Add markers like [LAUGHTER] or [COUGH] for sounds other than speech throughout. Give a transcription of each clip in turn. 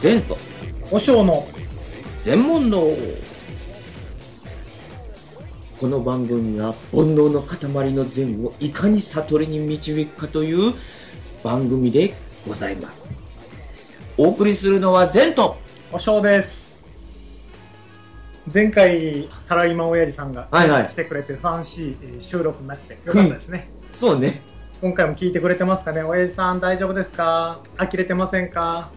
善と和尚の。全問答この番組は煩悩の塊の善をいかに悟りに導くかという番組でございます。お送りするのは善と和尚です。前回サラリーマン親父さんが来てくれて楽しいえー収録になってよかったですね、そうね。今回も聞いてくれてますかね？親父さん大丈夫ですか？呆れてませんか？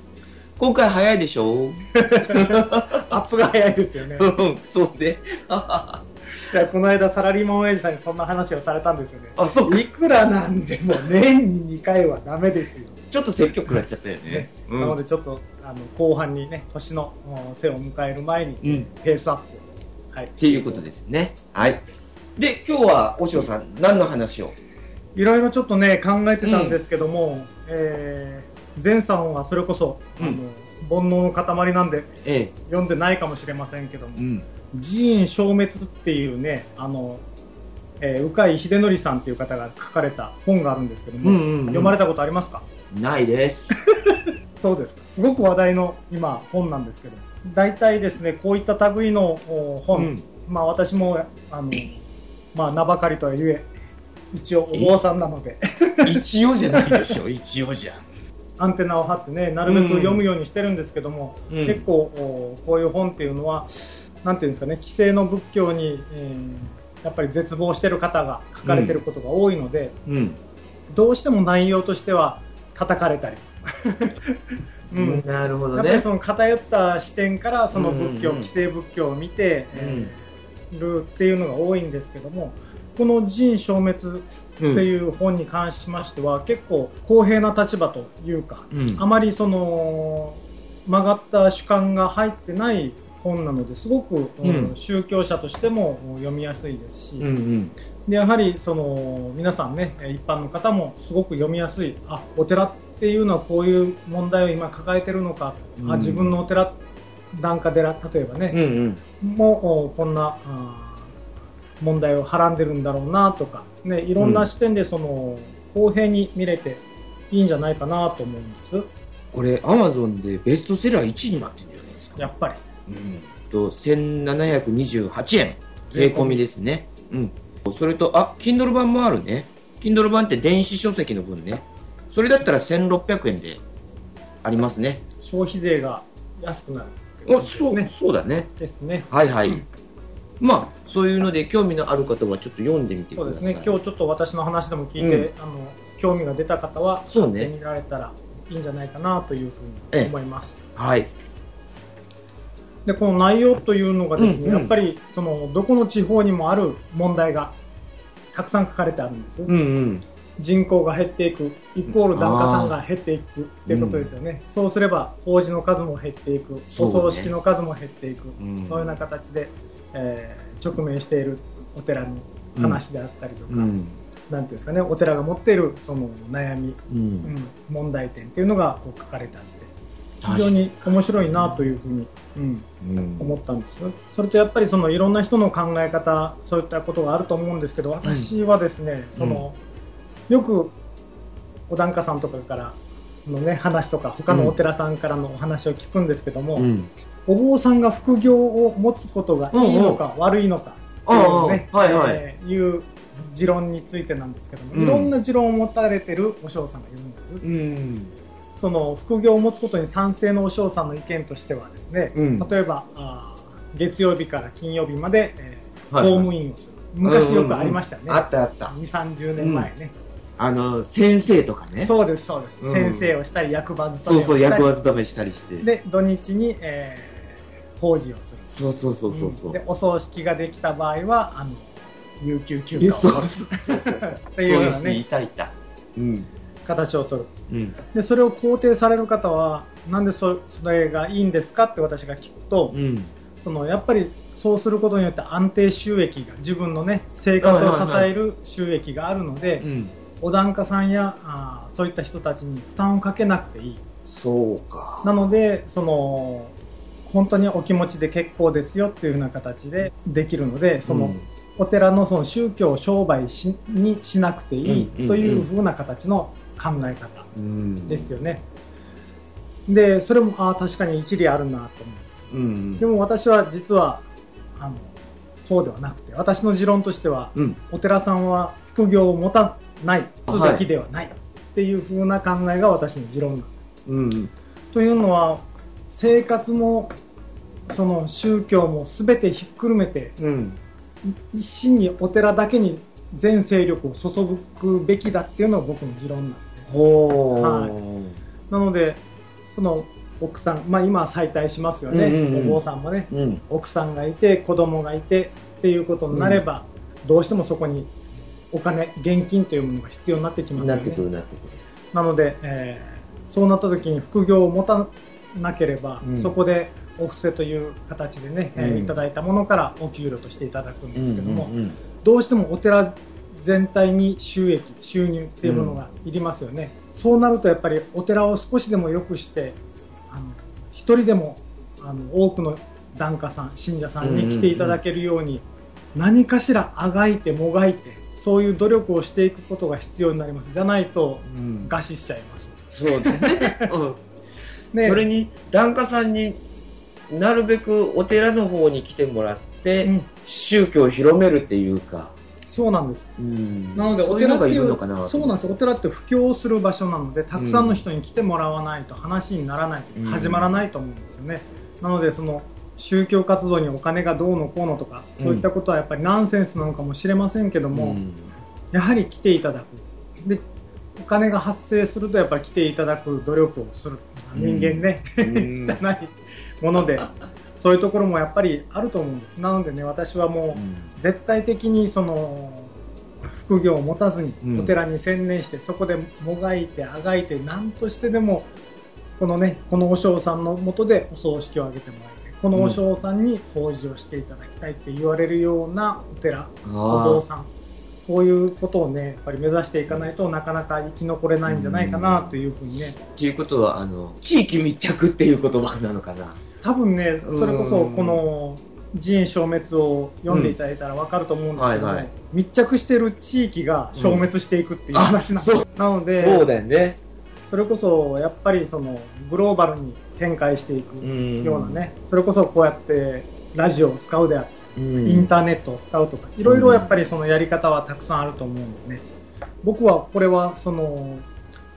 今回早いでしょ？[LAUGHS] アップが早いですよね。うんそうね。[LAUGHS] いやこの間サラリーマン親父さんにそんな話をされたんですよね。あそう。かいくらなんでも年に2回はダメですよ。ちょっと積極食らっちゃったよね。ね、うんなのでちょっとあの後半にね年のお背を迎える前にうん。ペースアップを、はい、っっていうことですね。はい。で今日はおしろさん何の話を？いろいろちょっとね考えてたんですけども、えー、前さんはそれこそ、うん。あの煩悩の塊なんでえ読んでないかもしれませんけどもえうん。寺院消滅っていうねあの、えー、鵜飼秀則さんっていう方が書かれた本があるんですけども、うんうんうん。読まれたことありますか？ないです。[LAUGHS] そうです。かすごく話題の今本なんですけど大体ですねこういった類のお本、うん。まあ私もあのまあ名ばかりとはいえ一応お坊さんなので。[LAUGHS] 一応じゃないでしょ。一応じゃアンテナを張ってねなるべく読むようにしてるんですけども、うん。結構おこういう本っていうのはなんていうんですかね既成の仏教に、えーやっぱり絶望してる方が書かれてることが多いので、うん。どうしても内容としては叩かれたり、[LAUGHS] うん、なるほどやっぱりねその偏った視点からその仏教、うんうん既成仏教を見て、えーるっていうのが多いんですけどもこの「人消滅」っていう本に関しましては、結構公平な立場というか、うん。あまりその曲がった主観が入ってない本なのですごく、うん。宗教者としても読みやすいですし、うんうん。でやはりその皆さんね一般の方もすごく読みやすいあお寺っていうのはこういう問題を今抱えてるのか、うん。あ自分のお寺檀家寺例えばうんね、うん。もこんな問題をはらんでるんだろうなとか、ね、いろんな視点でその、公平に見れていいんじゃないかなと思うんです。これアマゾンでベストセラー1位になってるんじゃないですか。やっぱり。うんと1728円。税込みですね。うん。それとあ Kindle 版もあるね。Kindle 版って電子書籍の分ね。それだったら1600円でありますね。消費税が安くなるっていあそうねそうだね。ですね。はいはい、うんまあそういうので興味のある方はちょっと読んでみてください。そうですね。今日ちょっと私の話でも聞いて、あの興味が出た方は買ってみられたらいいんじゃないかなというふうに思います、はい。でこの内容というのがですね、うん。うんやっぱりそのどこの地方にもある問題がたくさん書かれてあるんです、うんうん。人口が減っていくイコール檀家さんが減っていくっていうことですよね、そうすれば法事の数も減っていく、お葬式の数も減っていく、うん。そういうような形で、えー直面しているお寺の話であったりとか、うん。なんていうんですかねお寺が持っているその悩み、うん。うん問題点っていうのがこう書かれてあって確か非常に面白いなというふうに、うん、うん。思ったんですよ。それとやっぱりそのいろんな人の考え方そういったことがあると思うんですけど私はですね、そのよくお檀家さんとかからの、ね、話とか他のお寺さんからのお話を聞くんですけども、うんお坊さんが副業を持つことがいいのか悪いのか。っていう,、ねああはいはい。えーいう持論についてなんですけども、うん。いろんな持論を持たれてるお嬢さんがいるんです。うん。その副業を持つことに賛成のお嬢さんの意見としてはですね、うん。例えばあー月曜日から金曜日まで、えーはい公務員をする。昔よくありましたよね、あったあった。2 3 0年前ね、あの先生とかね。そうですそうです、うん。先生をしたり役場そうそう勤めをしたり。役場勤めしたりして。で土日に、えー法事をする。そうそうそうそうそう、ん。でお葬式ができた場合はあの有給休暇を。そうそうそう。[LAUGHS] っていうようなそういたいた。うん。形を取る。うん。でそれを肯定される方はなんでそそれがいいんですかって私が聞くと、うん。そのやっぱりそうすることによって安定収益が自分のね生活を支える収益があるので、うん。お檀家さんやあーそういった人たちに負担をかけなくていい。そうか。なのでその本当にお気持ちで結構ですよっていうような形でできるのでその、うん。お寺のその宗教を商売しにしなくていいというふうな形の考え方うん。ですよね。で、それも、ああ、確かに一理あるなと思う。うんでも私は実は、あの、そうではなくて、私の持論としては、うん。お寺さんは副業を持たない、はい。持つべきではないっていう風な考えが私の持論なんです。うん。というのは、生活も、その宗教も全てひっくるめて、うん。一心にお寺だけに全勢力を注ぐべきだっていうのが僕の持論なんではい。なので、その奥さん、まあ今は再退しますよね、うんうんうん。お坊さんもね、うん。奥さんがいて、子供がいてっていうことになれば、どうしてもそこにお金、現金というものが必要になってきますよね。なってくるなってくる。なので、えーそうなった時に副業を持たなければ、うん。そこでお布施という形でね、えーうんいただいたものからお給料としていただくんですけども、うんうんどうしてもお寺全体に収益、収入っていうものがいりますよね。そうなるとやっぱりお寺を少しでも良くして、あの一人でもあの多くの檀家さん、信者さんに来ていただけるように、何かしらあがいてもがいて、そういう努力をしていくことが必要になります。じゃないとうん。餓死しちゃいます。そうですね、[LAUGHS] うんねそれに檀家さんになるべくお寺の方に来てもらって、うん宗教を広めるっていうか、そうなんです。うんなので、お寺っていうそうなんです。お寺って布教をする場所なので、たくさんの人に来てもらわないと話にならない、うん始まらないと思うんですよね。なので、その宗教活動にお金がどうのこうのとか、そういったことはやっぱりナンセンスなのかもしれませんけども、うんやはり来ていただく。で、お金が発生するとやっぱり来ていただく努力をする。人間ね、うん。じ [LAUGHS] ゃないもので、そういうところもやっぱりあると思うんです。なのでね、私はもう、絶対的にその副業を持たずにうん。お寺に専念して、そこでもがいてあがいて何としてでもこのねこの和尚さんのもとでお葬式を挙げてもらいたい。この和尚さんに法事をしていただきたいって言われるようなお寺おあ坊さんそういうことをねやっぱり目指していかないとなかなか生き残れないんじゃないかなというふうにね。っていうことはあの地域密着っていう言葉なのかな。多分ねそれこそうんこの人消滅を読んでいただいたら分かると思うんですけども、はいはい。密着している地域が消滅していくっていう話なんで。す、そう。なのでそうだよね。それこそやっぱりそのグローバルに展開していくうんようなね、それこそこうやってラジオを使うであったり、うんインターネットを使うとかいろいろやっぱりそのやり方はたくさんあると思うんでね僕はこれはその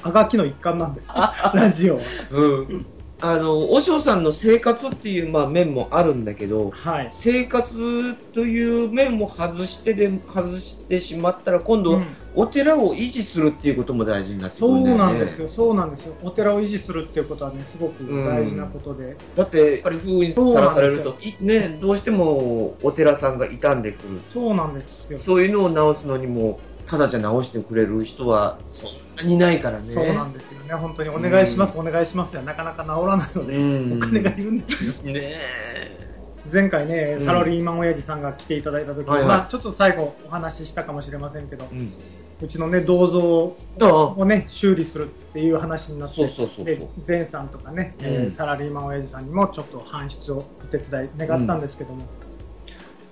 あがきの一環なんです。ラジオは。うんあの和尚さんの生活っていう、まあ、面もあるんだけどはい、生活という面も外してで外してしまったら今度、うん。お寺を維持するっていうことも大事になってくそるんだよね。うなんですよ。そうなんですよ。お寺を維持するっていうことはねすごく大事なことで、だってやっぱり風雨にさらされるといねどうしてもお寺さんが傷んでくる。そうなんですよ。そういうのを直すのにもただじゃ直してくれる人はにいないからね。そうなんですよね。本当にお願いします、お願いしますじゃなかなか治らないので、うん。お金がいるんですよね。前回ね、うん。サラリーマン親父さんが来ていただいた時に、はいはい。まあ、ちょっと最後お話ししたかもしれませんけどえ、うん、うちのね銅像あをね修理するっていう話になってで前さんとかね、えサラリーマン親父さんにもちょっと搬出をお手伝い願ったんですけども、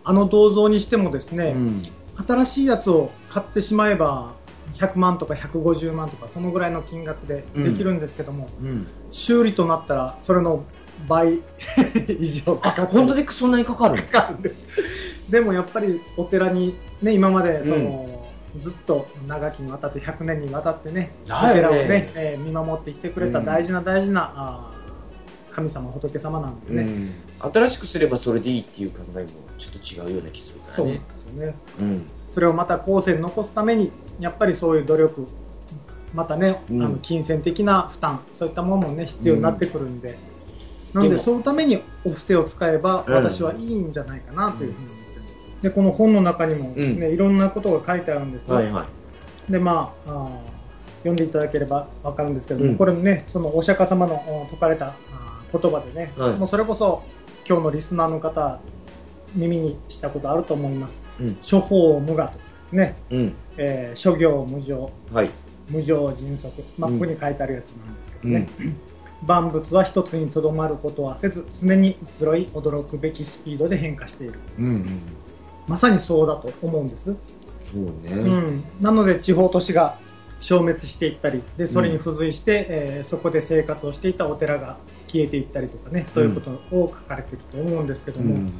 あの銅像にしてもですね、うん。新しいやつを買ってしまえば100万とか150万とかそのぐらいの金額でできるんですけども、うん、修理となったらそれの倍 [LAUGHS] 以上かかあって本当にそんなにかかるの？かかる。んでもやっぱりお寺に、ね、今までその、ずっと長きにわたって100年にわたってねお寺をね、えー見守っていってくれたうん。大事な大事な、あー神様仏様なんでね、うん、新しくすればそれでいいっていう考えもちょっと違うような気するからね。ですよね。うん。それをまた後世に残すためにやっぱりそういう努力またね、うん。あの金銭的な負担そういったものもね必要になってくるんで、なのでそのためにお布施を使えばうん。私はいいんじゃないかなというふうに思ってるんです、でこの本の中にもね、いろんなことが書いてあるんですよ、はいはい。でまああー読んでいただければ分かるんですけどこれねそのお釈迦様のお説かれた言葉でね、はい。もうそれこそ今日のリスナーの方耳にしたことあると思います、うん。処方無我とね、うん。えー諸行無常。はい。無常迅速、まあ、うん。ここに書いてあるやつなんですけどね、万物は一つにとどまることはせず常に移ろい驚くべきスピードで変化している。うんうん。まさにそうだと思うんです、そうね、うん、なので地方都市が消滅していったりでそれに付随して、えーそこで生活をしていたお寺が消えていったりとかね。そういうことを書かれていると思うんですけども、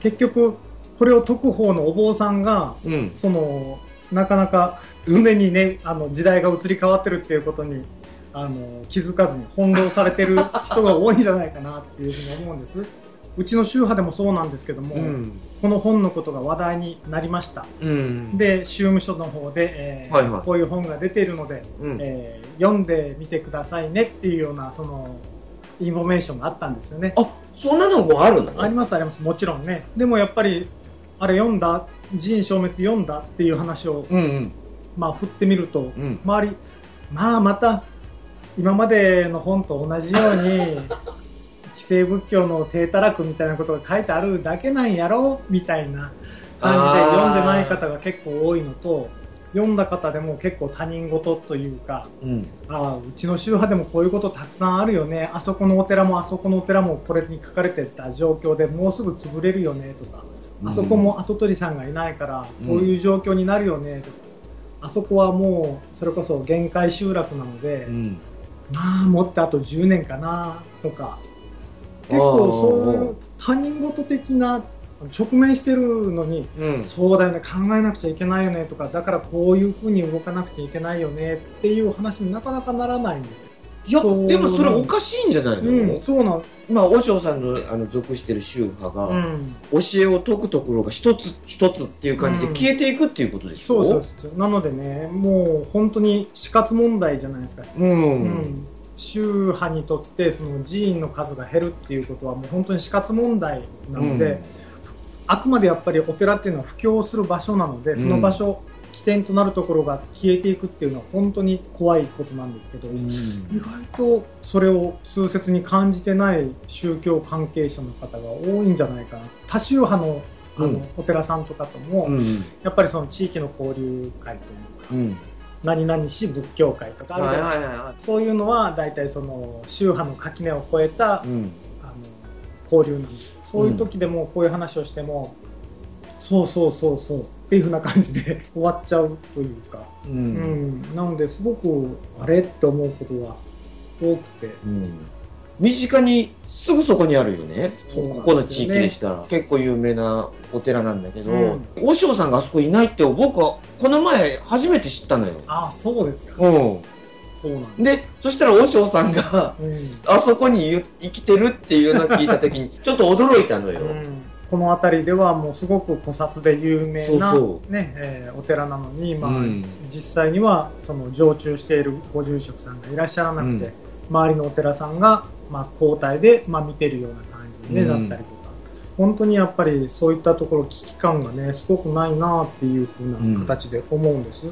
結局これを解く方のお坊さんがうん。そのなかなか常にねあの時代が移り変わってるっていうことにあの気づかずに翻弄されてる [LAUGHS] 人が多いんじゃないかなっていうふうに思うんですうちの宗派でもそうなんですけども、うん。この本のことが話題になりましたうん。で宗務所の方で、えーはいはいこういう本が出ているので、うん。えー読んでみてくださいねっていうようなそのインフォメーションがあったんですよねあ、そんなのもあるんだね。ありますありますもちろんねでもやっぱりあれ読んだ？寺院消滅読んだ？っていう話をうんうん。まあ、振ってみると、うん。周り、まあ、また、今までの本と同じように、[LAUGHS] 既成仏教の低たらくみたいなことが書いてあるだけなんやろ？みたいな感じで読んでない方が結構多いのと、読んだ方でも結構他人事というか、うん。ああ、うちの宗派でもこういうことたくさんあるよね、あそこのお寺もあそこのお寺もこれに書かれてた状況でもうすぐ潰れるよねとか、あそこも跡取りさんがいないから、こういう状況になるよね。とか、あそこはもうそれこそ限界集落なので、うん。まあ、もってあと10年かなとか、結構そういう他人事的な直面してるのに、うん。そうだよね、考えなくちゃいけないよねとか、だからこういうふうに動かなくちゃいけないよねっていう話になかなかならないんですよ。いや、でもそれおかしいんじゃないの、うん、そうなん、まあ、和尚さんのあの属してる宗派が、うん、教えを解くところが一つ一つっていう感じで消えていくっていうことでしょ、そうそうそう。なのでね、もう本当に死活問題じゃないですか。うん。うん宗派にとってその寺院の数が減るっていうことはもう本当に死活問題なので、あくまでやっぱりお寺っていうのは布教する場所なので、その場所、起点となるところが消えていくっていうのは本当に怖いことなんですけど、うん意外とそれを痛切に感じてない宗教関係者の方が多いんじゃないかな。多宗派のあの、うんお寺さんとかとも、うん。やっぱりその地域の交流会というか、うん。何々市仏教会とかあるじゃないですかそういうのは大体その宗派の垣根を越えた。あの交流なんですよそういう時でもこういう話をしても、そうそうそうそうっていうふうな感じで [LAUGHS] 終わっちゃうというか、う。うんん、なのですごくあれって思うことが多くてうん身近にすぐそこにあるよね。ねここの地域でしたら。結構有名なお寺なんだけど、うん和尚さんがあそこいないって僕はこの前初めて知ったのよ。ああそうですかうそうなんん。で、そしたら和尚さんが、あそこに生きてるっていうのを聞いたときに、ちょっと驚いたのよ。うんうんこの辺りではもうすごく古刹で有名なねえーお寺なのに、まあうん実際にはその常駐しているご住職さんがいらっしゃらなくて、うん周りのお寺さんが、まあ、交代で、まあ、見てるような感じで、ねうんだったりとか本当にやっぱりそういったところ危機感がねすごくないなっていうふうな形で思うんです。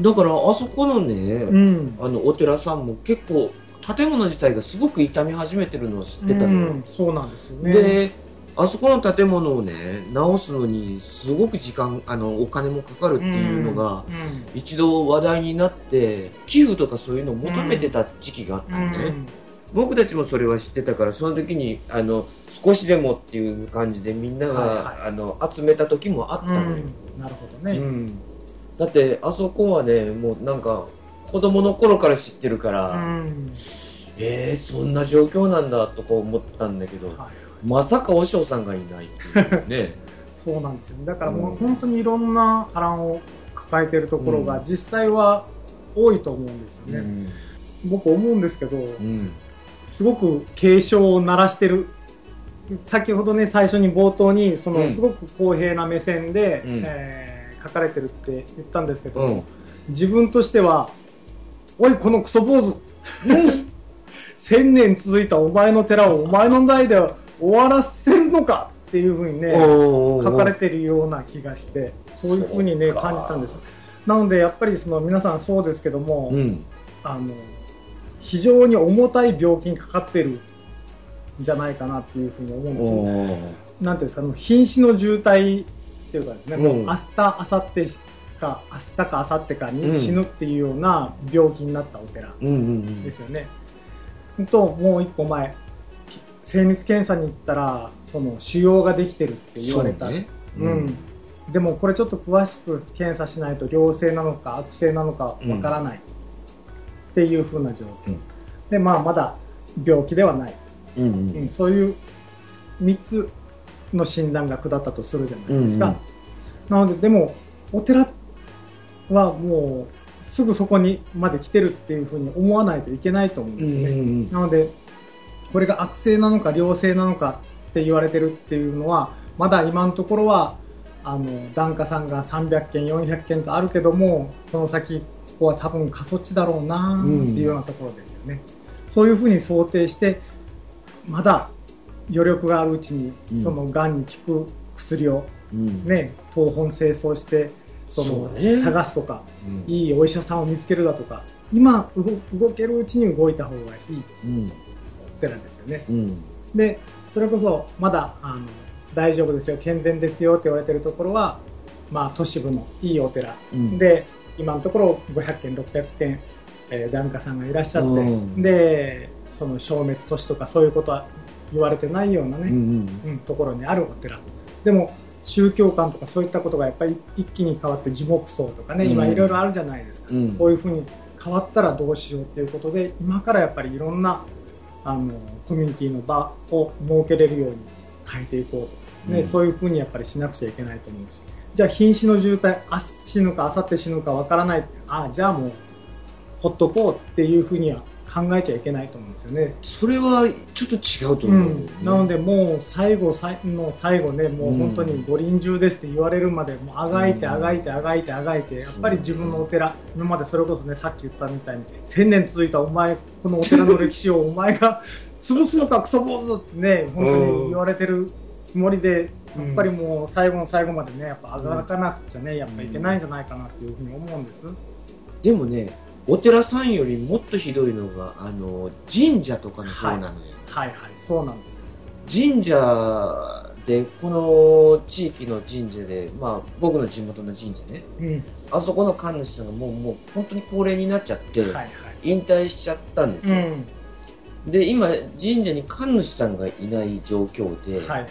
だから、あそこのね、うんあの、お寺さんも結構、建物自体がすごく傷み始めてるのを知ってたのよ。うん、そうなんですよね。で、あそこの建物をね、直すのにすごく時間、あの、お金もかかるっていうのが、うん一度話題になって、寄付とかそういうのを求めてた時期があったのね。うん。僕たちもそれは知ってたから、その時に、あの、少しでもっていう感じでみんなが、はいはい。あの、集めた時もあったのよ。うん。なるほどね。うん。だって、あそこはね、もうなんか、子供の頃から知ってるから、うん。えー、そんな状況なんだとか思ったんだけど、はいまさか和尚さんがいないっていうね。[LAUGHS] そうなんですよだからもう本当にいろんな波乱を抱えているところがうん。実際は多いと思うんですよね。うん。僕思うんですけど、うん。すごく警鐘を鳴らしてる。先ほどね、最初に冒頭に、その、うん。すごく公平な目線で、うん。えー書かれてるって言ったんですけど、うん。自分としては、おい、このクソ坊主、[LAUGHS] 千年続いたお前の寺をお前の代で終わらせるのかっていうふうにね、書書かれてるような気がして、そういうふうにね、感じたんです。なので、やっぱりその皆さんそうですけども、うん。あの非常に重たい病気にかかってるんじゃないかなっていうふうに思うんですよ。おー。なんていうんですか、瀕死の渋滞っていうかですね、もううん。明日、明後日か、明日か明後日かうん。に死ぬっていうような病気になったお寺うんうんですよね。と、もう一個前、精密検査に行ったら、その腫瘍ができてるって言われた。そうね。うん。でもこれちょっと詳しく検査しないと良性なのか悪性なのかわからない、っていう風な状況、うん。でまあまだ病気ではない、うんううん。ん、そういう3つの診断が下ったとするじゃないですか、うんうん。なのででもお寺はもうすぐそこにまで来てるっていう風に思わないといけないと思うんですね、うん。なのでこれが悪性なのか良性なのかって言われてるっていうのはまだ今のところはあの檀家さんが300件400件とあるけどもこの先ここは多分過疎地だろうなっていうようなところですよね、そういうふうに想定してまだ余力があるうちにうん。そのがんに効く薬を、うん。ね東本清掃してそのね。探すとかうん。いいお医者さんを見つけるだとか今動動けるうちに動いた方がいいうんですよね。うん。でそれこそまだあの大丈夫ですよ健全ですよって言われてるところは、まあ、都市部のいいお寺、うん。で今のところ500件600件、えー檀家さんがいらっしゃって、うん。でその消滅都市とかそういうことは言われてないようなね、うんうん。うんところにあるお寺。でも宗教観とかそういったことがやっぱり一気に変わって樹木葬とかね、今うん。いろいろあるじゃないですか、うん。そういうふうに変わったらどうしようっていうことで今からやっぱりいろんなあのコミュニティの場を設けれるように変えていこうと、ねうん。そういうふうにやっぱりしなくちゃいけないと思うし。じゃあ瀕死の渋滞明日死ぬか明後日死ぬかわからない。あじゃあもうほっとこうっていうふうには考えちゃいけないと思うんですよね。それはちょっと違うとう思う、ん、なので、もう最後最の最後ね、もう本当に五輪中ですって言われるまで、もうあがいて、うんあがいて、あがいて、あがいて、やっぱり自分のお寺、今までそれこそね、さっき言ったみたいに、千年続いたお前、このお寺の歴史をお前が潰すのか、クソ坊主ってね、本当に言われてるつもりで、やっぱりもう最後の最後までね、やっぱあがかなくちゃね、やっぱいけないんじゃないかなっていうふうに思うんです。でもねお寺さんよりもっとひどいのがあの神社とかの方なのよ、はいはい、そうなんですよ。神社でこの地域の神社で、まあ、僕の地元の神社ねうん、あそこの神主さんがもうもう本当に高齢になっちゃって、はいはい。引退しちゃったんですよ、うん、で今神社に神主さんがいない状況で、はいはい。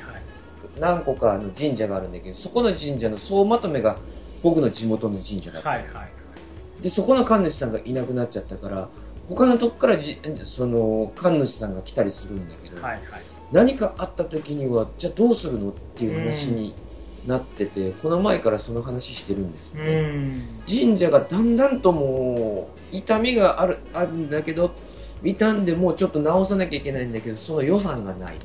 何個かの神社があるんだけどそこの神社の総まとめが僕の地元の神社だった、はいはい。でそこの神主さんがいなくなっちゃったから他のとこからじその神主さんが来たりするんだけど、はいはい。何かあった時にはじゃあどうするのっていう話になってて、この前からその話してるんですようね、ん。神社がだんだんともう痛みがあるあるんだけど傷んでもうちょっと直さなきゃいけないんだけどその予算がない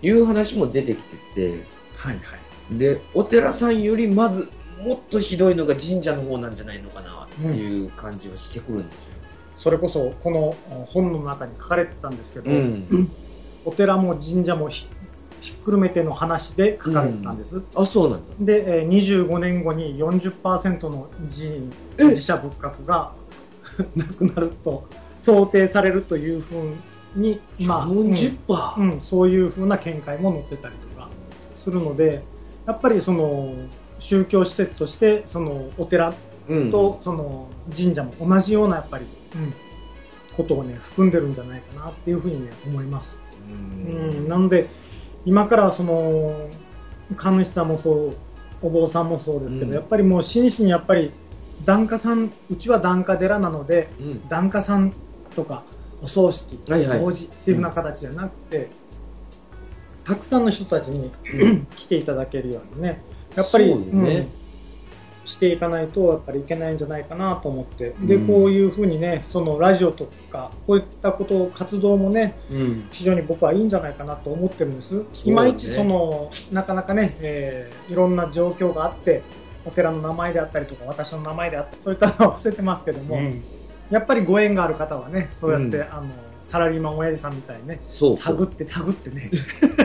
という話も出てきててはいはい。でお寺さんよりまずもっとひどいのが神社の方なんじゃないのかないう感じはしてくるんですよ。それこそこの本の中に書かれてたんですけど、うん、お寺も神社もひひっくるめての話で書かれてたんです、あそうなんだ。で、えー25年後に40%の寺院え自社仏閣が [LAUGHS] なくなると想定されるというふうに、まあうん40%、パー、うん、そういうふうな見解も載ってたりとかするのでやっぱりその宗教施設としてそのお寺うんとその神社も同じようなやっぱり、うん、ことをね含んでるんじゃないかなっていうふうにね思います。ううん。ん、なので今からその神主さんもそうお坊さんもそうですけど、うん。やっぱりもう真摯にやっぱり檀家さんうちは檀家寺なのでうん。檀家さんとかお葬式、はいはい。法事っていうふうな形じゃなくて、たくさんの人たちに [CLEARS THROAT] 来ていただけるようにね。やっぱりね。うんしていかないとやっぱりいけないんじゃないかなと思って。でうん。こういうふうにねそのラジオとかこういったこと活動もねうん。非常に僕はいいんじゃないかなと思ってるんです、ね。いまいちそのなかなかね、えーいろんな状況があってお寺の名前であったりとか私の名前であったりそういったのは伏せてますけども、やっぱりご縁がある方はねそうやって、うん。あのサラリーマン親父さんみたいにねタグってタグってね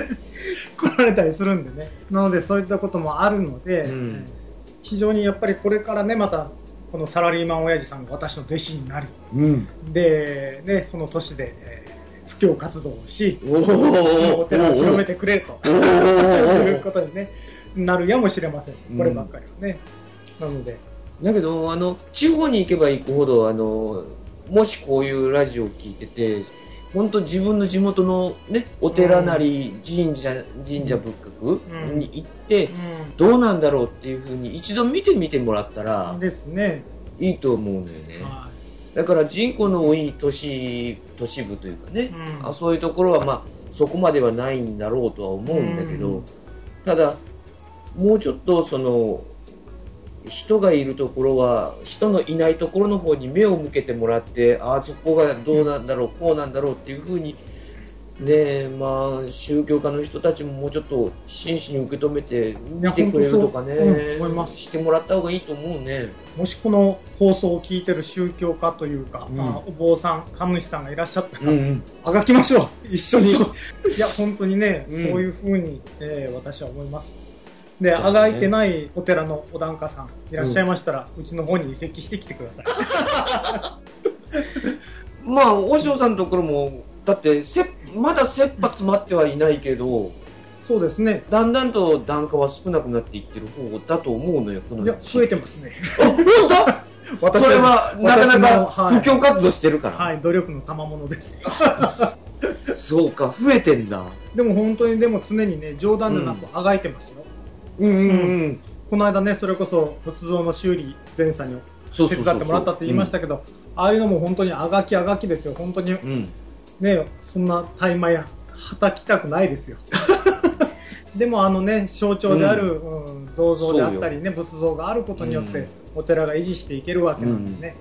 [LAUGHS] 来られたりするんでね。なのでそういったこともあるので、うん非常にやっぱりこれからねまたこのサラリーマン親父さんが私の弟子になりうん。で、ね、その年で、えー布教活動をしお寺を広めてくれとお [LAUGHS] いうことに、ね、なるやもしれません、こればっかりはね。なので、だけどあの地方に行けば行くほどあのもしこういうラジオを聞いてて本当自分の地元のね、お寺なり神社、神社仏閣に行って、どうなんだろうっていうふうに一度見てみてもらったらですね。いいと思うのよね。はだから人口の多い都市、都市部というかねい。、うんあそういうところはまあそこまではないんだろうとは思うんだけど、うんただもうちょっとその人がいるところは人のいないところの方に目を向けてもらってああそこがどうなんだろうこうなんだろうっていうふうにねまあ宗教家の人たちももうちょっと真摯に受け止めて見てくれるとかね、ううんしてもらった方がいいと思うね。もしこの放送を聞いてる宗教家というか、うんまあ、お坊さん、神主さんがいらっしゃったら、ん、あがきましょう、一緒に。いや、本当にね、うんそういうふうに、えー私は思います。で、あがいてないお寺のお檀家さんいらっしゃいましたら、うちの方に移籍してきてください。[LAUGHS] まあ、和尚さんのところも、だってせ、まだ切羽詰まってはいないけど、そうですね。だんだんと檀家は少なくなっていってる方だと思うのよ、このいや、増えてますね。あ、本当？[LAUGHS] 私それは、なかなかはい布教活動してるから。はい、努力の賜物です。[LAUGHS] そうか、増えてんだ。でも本当にでも常にね、冗談じゃなくあがいてますよ。うんうんうん。この間ね、それこそ仏像の修理前さんに手伝ってもらったって言いましたけど、ああいうのも本当にあがきあがきですよ。本当にうん。ね、そんな大枚はたきたくないですよ。[LAUGHS] でもあのね、象徴である、うん銅像であったりね、仏像があることによって、うんお寺が維持していけるわけなんでね、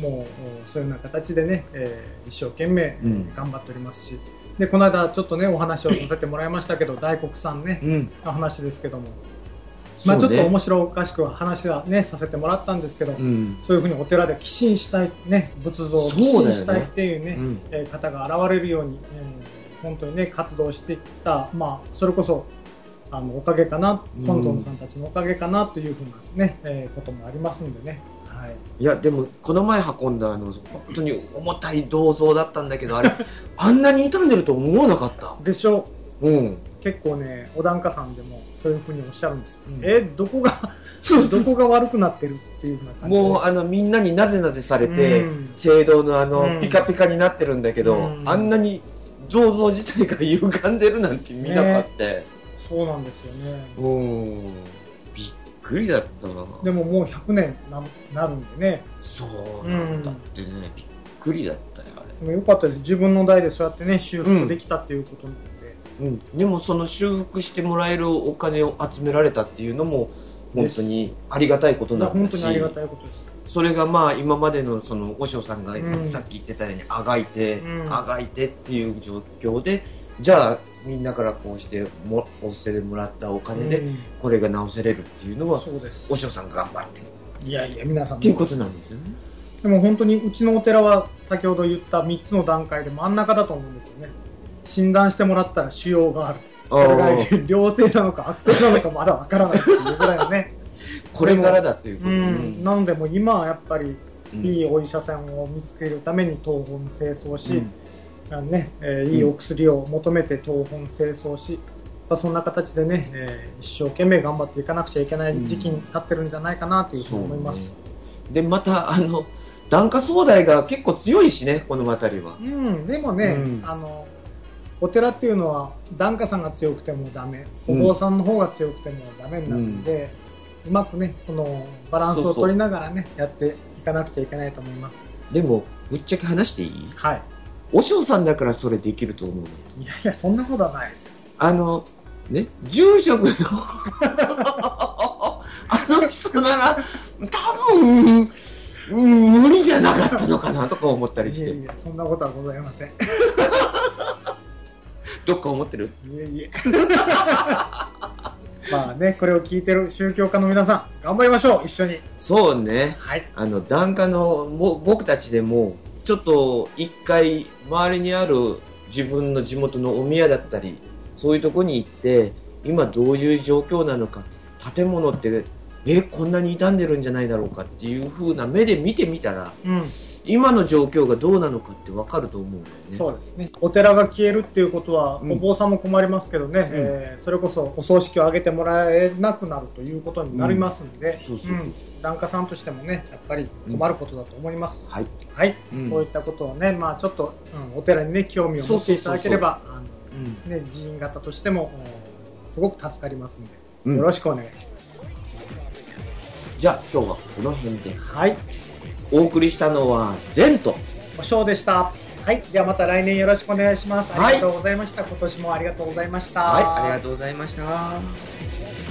もううんそういうような形でね、えー一生懸命、うん頑張っておりますし、で、この間ちょっとね、お話をさせてもらいましたけど、大黒さんね、うん。の話ですけども、まあちょっと面白おかしくは話はね、させてもらったんですけど、うん。そういうふうにお寺で寄進したい、ね、仏像を寄進したいっていうね、うん。えー方が現れるように、えー本当にね、活動していった、まあ、それこそ、あの、おかげかな、うん本尊さんたちのおかげかなというふうなね、えーこともありますんでね。はい。いや、でも、この前運んだ、あの、本当に重たい銅像だったんだけど、あれ、[LAUGHS] あんなに傷んでると思わなかった。でしょ？うん。結構ね、お檀家さんでもそういうふうにおっしゃるんですよ。うんえーどこが、どこが悪くなってるっていうふうな感じで。もう、あの、みんなになぜなぜされて、うん聖堂のあの、うんピカピカになってるんだけど、うんあんなに銅像自体が歪んでるなんて見なかった。そうなんですよね。うん。くりだったな。でももう100年ななるんでね。そうなんだってね、びっくりだったよ、あれ。でもよかったです。自分の代でそうやってね、修復できたっていうことなので。うん、でもその修復してもらえるお金を集められたっていうのも本当にありがたいことなんだし本当にありがたいことです。それがまあ今までのその和尚さんがうんさっき言ってたようにあがいて、うんあがいてっていう状況でじゃあみんなからこうしてもお捨てでもらったお金でうんこれが直せれるっていうのはそうです和。尚さんが頑張ってるいやいや、皆さんもっていうことなんですよね。でも本当にうちのお寺は先ほど言った3つの段階で真ん中だと思うんですよね。診断してもらったら腫瘍がある。それが良性なのか悪性なのかまだわからないっていうぐらいのね。[LAUGHS] これからだっていうこうと、ん。なのでもう今はやっぱりうんいいお医者さんを見つけるために東本清掃し、うんねえーいいお薬を求めて東本清掃し、まあそんな形でね、えー一生懸命頑張っていかなくちゃいけない時期に立ってるんじゃないかなというふうに思います。そうねでまたあの檀家総代が結構強いしねこの辺りは。うん、でもね、うん。あのお寺っていうのは檀家さんが強くてもダメおうん坊さんの方が強くてもダメになるんで、うまくねこのバランスを取りながらねやっていかなくちゃいけないと思います。でもぶっちゃけ話していい？はい和尚さんだからそれできると思うの？いやいやそんなことはないですよ。あのね？住職の [LAUGHS] あの人なら多分、うん、無理じゃなかったのかなとか思ったりしいやていやそんなことはございません。い [LAUGHS] どっか思ってる？えいえ。[LAUGHS] まあねこれを聞いてる宗教家の皆さん頑張りましょう一緒に。そうね。はい。あの檀家のも僕たちでもちょっと一回周りにある自分の地元のお宮だったりそういうとこに行って今どういう状況なのか建物ってえこんなに傷んでるんじゃないだろうかっていう風な目で見てみたらうん。今の状況がどうなのかって分かると思うんだよね。そうですね。お寺が消えるっていうことは、うん。お坊さんも困りますけどね、えーそれこそお葬式を挙げてもらえなくなるということになりますんで、檀家さんとしてもね、やっぱり困ることだと思います。はい。はい、うん。そういったことをね、まあちょっと、うんお寺にね、興味を持っていただければ、寺院型としても、おすごく助かりますんで、うん。よろしくお願いします。じゃあ今日はこの辺で。はい、お送りしたのは善と。お賞でした。はい、ではまた来年よろしくお願いします。はいありがとうございました。今年もありがとうございました。はい、ありがとうございました。